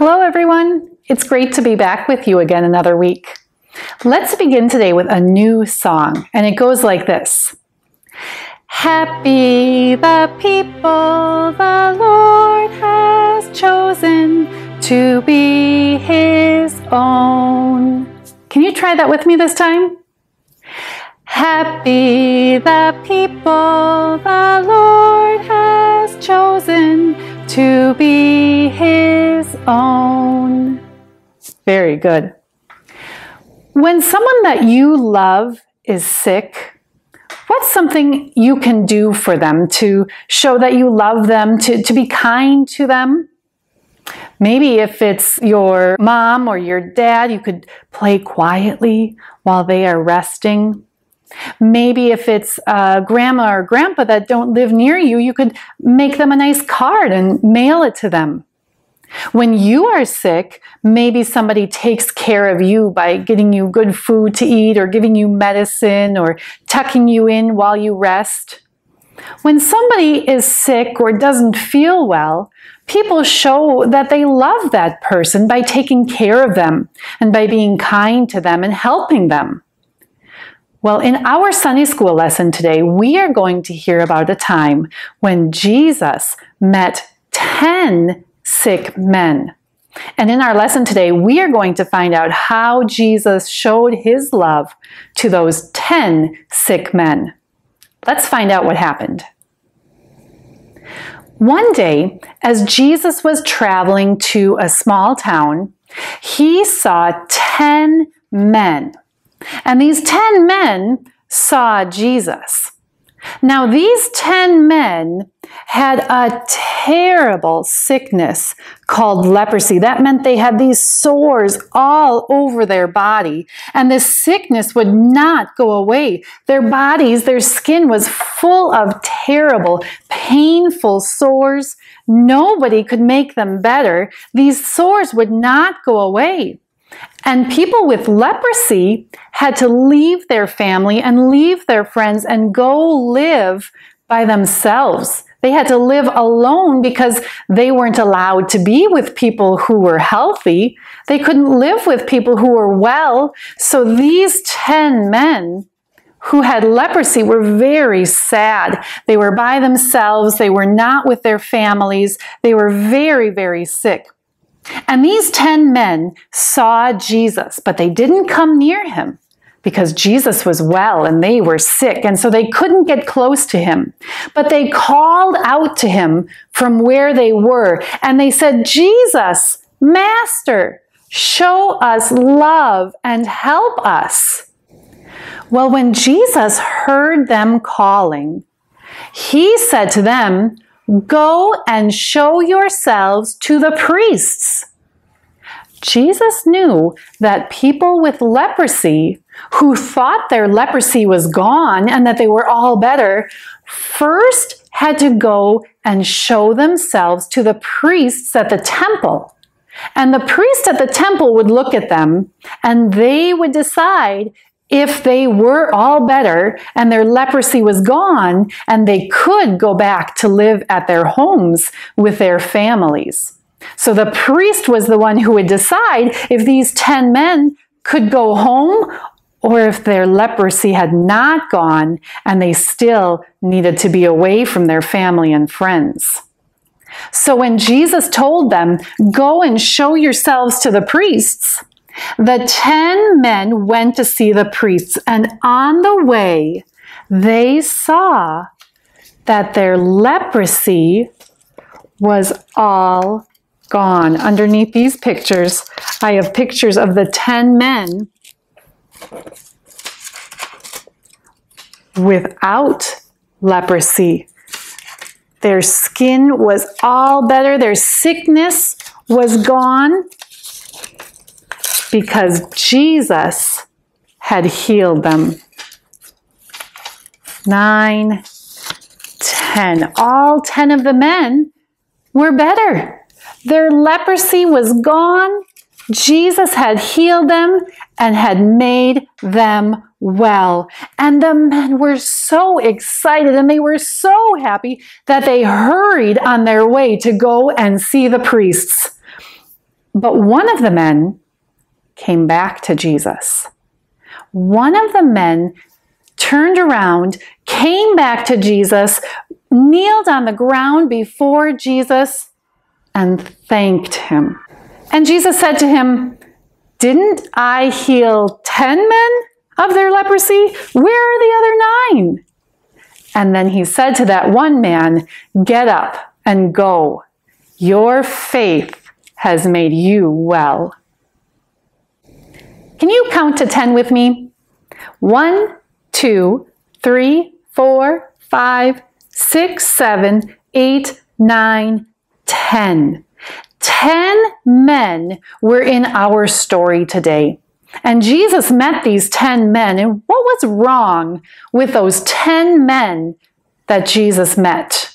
Hello, everyone. It's great to be back with you again another week. Let's begin today with a new song, and it goes like this Happy the people the Lord has chosen to be his own. Can you try that with me this time? Happy the people the own. Very good. When someone that you love is sick, what's something you can do for them to show that you love them, to, to be kind to them? Maybe if it's your mom or your dad, you could play quietly while they are resting. Maybe if it's uh, grandma or grandpa that don't live near you, you could make them a nice card and mail it to them. When you are sick, maybe somebody takes care of you by getting you good food to eat or giving you medicine or tucking you in while you rest. When somebody is sick or doesn't feel well, people show that they love that person by taking care of them and by being kind to them and helping them. Well, in our Sunday school lesson today, we are going to hear about a time when Jesus met 10 sick men. And in our lesson today, we are going to find out how Jesus showed his love to those 10 sick men. Let's find out what happened. One day, as Jesus was traveling to a small town, he saw 10 men and these 10 men saw Jesus. Now, these 10 men had a terrible sickness called leprosy. That meant they had these sores all over their body, and this sickness would not go away. Their bodies, their skin was full of terrible, painful sores. Nobody could make them better. These sores would not go away. And people with leprosy had to leave their family and leave their friends and go live by themselves. They had to live alone because they weren't allowed to be with people who were healthy. They couldn't live with people who were well. So these 10 men who had leprosy were very sad. They were by themselves. They were not with their families. They were very, very sick. And these 10 men saw Jesus, but they didn't come near him because Jesus was well and they were sick, and so they couldn't get close to him. But they called out to him from where they were, and they said, Jesus, Master, show us love and help us. Well, when Jesus heard them calling, he said to them, Go and show yourselves to the priests. Jesus knew that people with leprosy who thought their leprosy was gone and that they were all better first had to go and show themselves to the priests at the temple. And the priest at the temple would look at them and they would decide if they were all better and their leprosy was gone and they could go back to live at their homes with their families. So the priest was the one who would decide if these 10 men could go home or if their leprosy had not gone and they still needed to be away from their family and friends. So when Jesus told them, Go and show yourselves to the priests, the ten men went to see the priests, and on the way, they saw that their leprosy was all gone. Underneath these pictures, I have pictures of the 10 men without leprosy. Their skin was all better, their sickness was gone, because Jesus had healed them. Nine, ten. All ten of the men were better. Their leprosy was gone. Jesus had healed them and had made them well. And the men were so excited and they were so happy that they hurried on their way to go and see the priests. But one of the men came back to Jesus. One of the men turned around, came back to Jesus, kneeled on the ground before Jesus, and thanked him. And Jesus said to him, Didn't I heal ten men of their leprosy? Where are the other nine? And then he said to that one man, Get up and go. Your faith has made you well. Can you count to 10 with me? One, two, three, four, five, six, seven, eight, nine, ten. Ten men were in our story today. And Jesus met these 10 men. And what was wrong with those 10 men that Jesus met?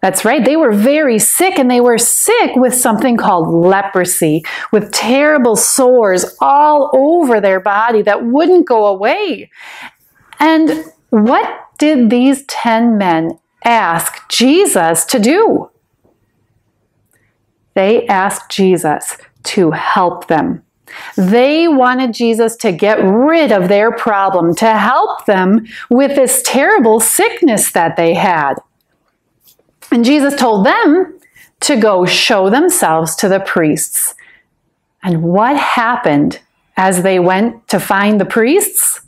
That's right. They were very sick and they were sick with something called leprosy, with terrible sores all over their body that wouldn't go away. And what did these 10 men ask Jesus to do? They asked Jesus to help them. They wanted Jesus to get rid of their problem, to help them with this terrible sickness that they had. And Jesus told them to go show themselves to the priests. And what happened as they went to find the priests?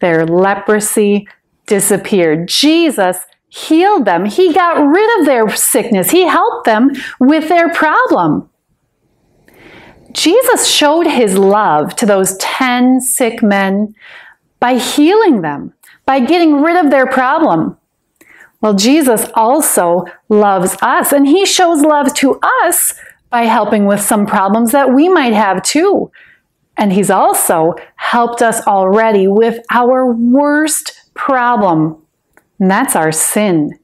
Their leprosy disappeared. Jesus healed them. He got rid of their sickness. He helped them with their problem. Jesus showed his love to those 10 sick men by healing them, by getting rid of their problem. Well, Jesus also loves us, and he shows love to us by helping with some problems that we might have too. And he's also helped us already with our worst problem, and that's our sin.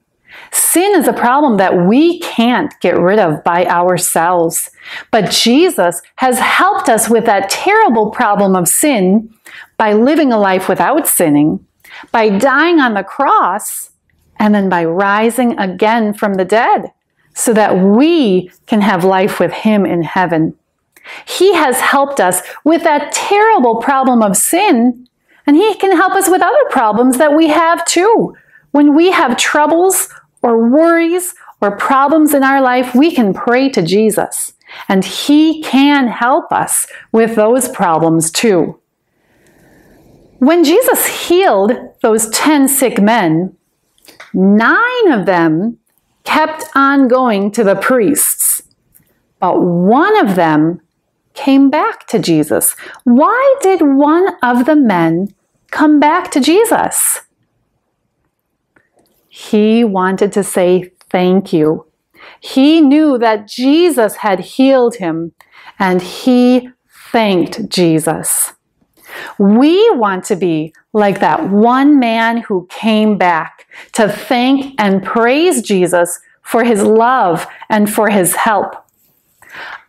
Sin is a problem that we can't get rid of by ourselves. But Jesus has helped us with that terrible problem of sin by living a life without sinning, by dying on the cross, and then by rising again from the dead so that we can have life with Him in heaven. He has helped us with that terrible problem of sin, and He can help us with other problems that we have too. When we have troubles or worries or problems in our life, we can pray to Jesus, and He can help us with those problems too. When Jesus healed those 10 sick men, Nine of them kept on going to the priests, but one of them came back to Jesus. Why did one of the men come back to Jesus? He wanted to say thank you. He knew that Jesus had healed him and he thanked Jesus. We want to be like that one man who came back to thank and praise Jesus for his love and for his help.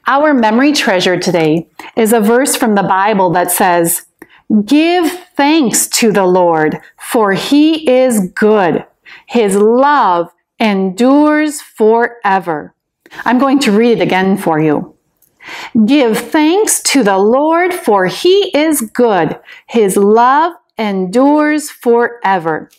Our memory treasure today is a verse from the Bible that says, Give thanks to the Lord, for he is good. His love endures forever. I'm going to read it again for you. Give thanks to the Lord, for he is good. His love endures forever.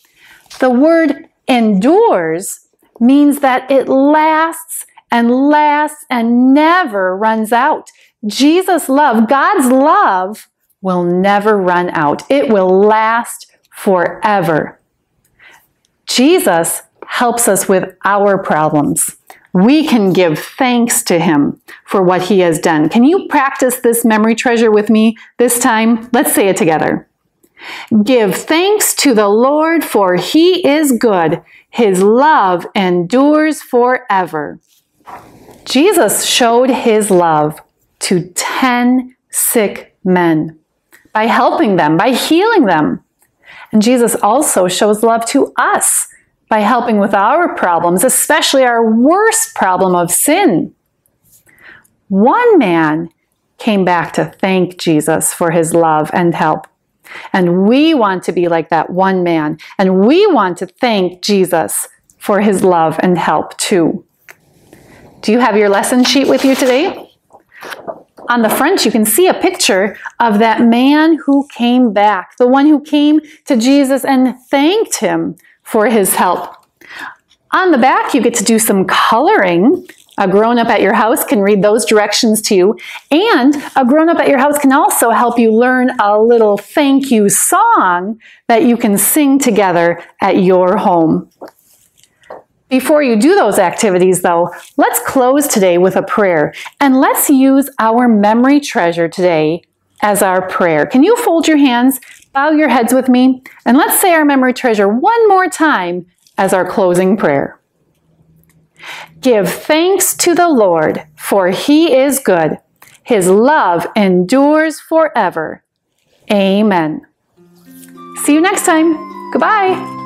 The word endures means that it lasts and lasts and never runs out. Jesus' love, God's love, will never run out. It will last forever. Jesus helps us with our problems we can give thanks to him for what he has done. Can you practice this memory treasure with me this time? Let's say it together. Give thanks to the Lord, for he is good. His love endures forever. Jesus showed his love to 10 sick men by helping them, by healing them. And Jesus also shows love to us by helping with our problems, especially our worst problem of sin. One man came back to thank Jesus for his love and help. And we want to be like that one man. And we want to thank Jesus for his love and help too. Do you have your lesson sheet with you today? On the front, you can see a picture of that man who came back, the one who came to Jesus and thanked him for his help. On the back, you get to do some coloring. A grown up at your house can read those directions to you, and a grown up at your house can also help you learn a little thank you song that you can sing together at your home. Before you do those activities, though, let's close today with a prayer and let's use our memory treasure today as our prayer. Can you fold your hands, Bow your heads with me, and let's say our memory treasure one more time as our closing prayer. Give thanks to the Lord, for he is good. His love endures forever. Amen. See you next time. Goodbye.